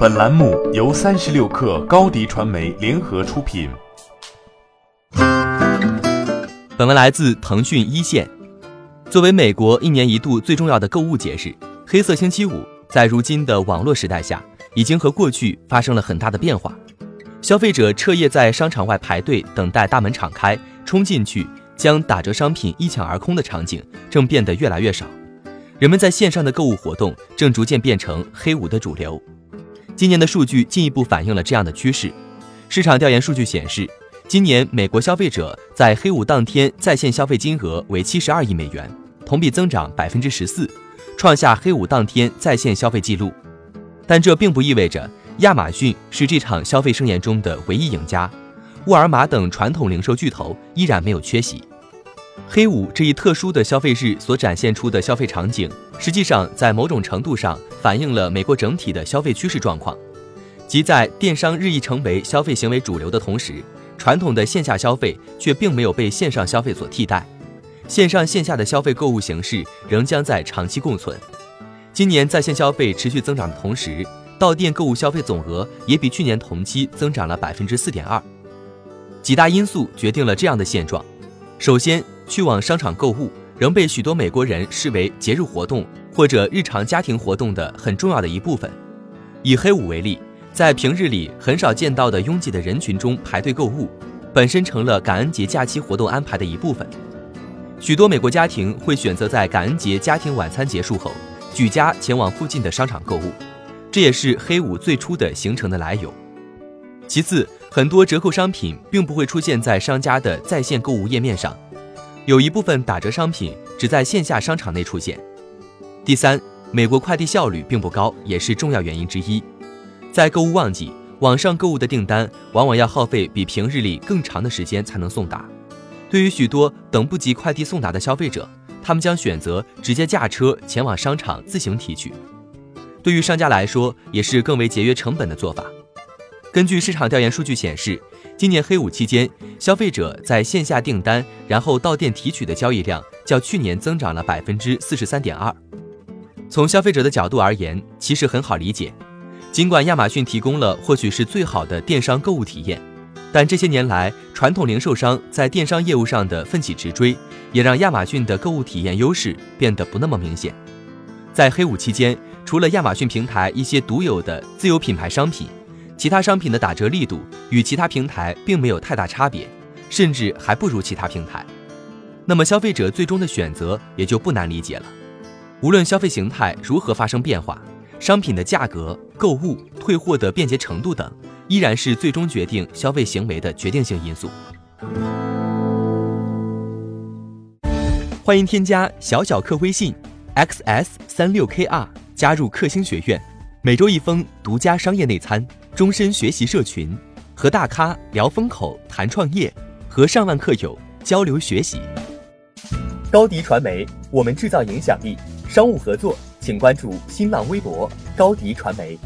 本栏目由三十六氪高低传媒联合出品。本文来自腾讯一线。作为美国一年一度最重要的购物节日，黑色星期五在如今的网络时代下，已经和过去发生了很大的变化。消费者彻夜在商场外排队等待大门敞开，冲进去将打折商品一抢而空的场景正变得越来越少。人们在线上的购物活动正逐渐变成黑五的主流。今年的数据进一步反映了这样的趋势。市场调研数据显示，今年美国消费者在黑五当天在线消费金额为七十二亿美元，同比增长百分之十四，创下黑五当天在线消费记录。但这并不意味着亚马逊是这场消费盛宴中的唯一赢家，沃尔玛等传统零售巨头依然没有缺席。黑五这一特殊的消费日所展现出的消费场景，实际上在某种程度上反映了美国整体的消费趋势状况，即在电商日益成为消费行为主流的同时，传统的线下消费却并没有被线上消费所替代，线上线下的消费购物形式仍将在长期共存。今年在线消费持续增长的同时，到店购物消费总额也比去年同期增长了百分之四点二。几大因素决定了这样的现状，首先。去往商场购物仍被许多美国人视为节日活动或者日常家庭活动的很重要的一部分。以黑五为例，在平日里很少见到的拥挤的人群中排队购物，本身成了感恩节假期活动安排的一部分。许多美国家庭会选择在感恩节家庭晚餐结束后，举家前往附近的商场购物，这也是黑五最初的形成的来由。其次，很多折扣商品并不会出现在商家的在线购物页面上。有一部分打折商品只在线下商场内出现。第三，美国快递效率并不高，也是重要原因之一。在购物旺季，网上购物的订单往往要耗费比平日里更长的时间才能送达。对于许多等不及快递送达的消费者，他们将选择直接驾车前往商场自行提取。对于商家来说，也是更为节约成本的做法。根据市场调研数据显示。今年黑五期间，消费者在线下订单然后到店提取的交易量较去年增长了百分之四十三点二。从消费者的角度而言，其实很好理解。尽管亚马逊提供了或许是最好的电商购物体验，但这些年来传统零售商在电商业务上的奋起直追，也让亚马逊的购物体验优势变得不那么明显。在黑五期间，除了亚马逊平台一些独有的自有品牌商品。其他商品的打折力度与其他平台并没有太大差别，甚至还不如其他平台。那么消费者最终的选择也就不难理解了。无论消费形态如何发生变化，商品的价格、购物、退货的便捷程度等，依然是最终决定消费行为的决定性因素。欢迎添加小小客微信 xs 三六 kr 加入克星学院，每周一封独家商业内参。终身学习社群，和大咖聊风口、谈创业，和上万客友交流学习。高迪传媒，我们制造影响力。商务合作，请关注新浪微博高迪传媒。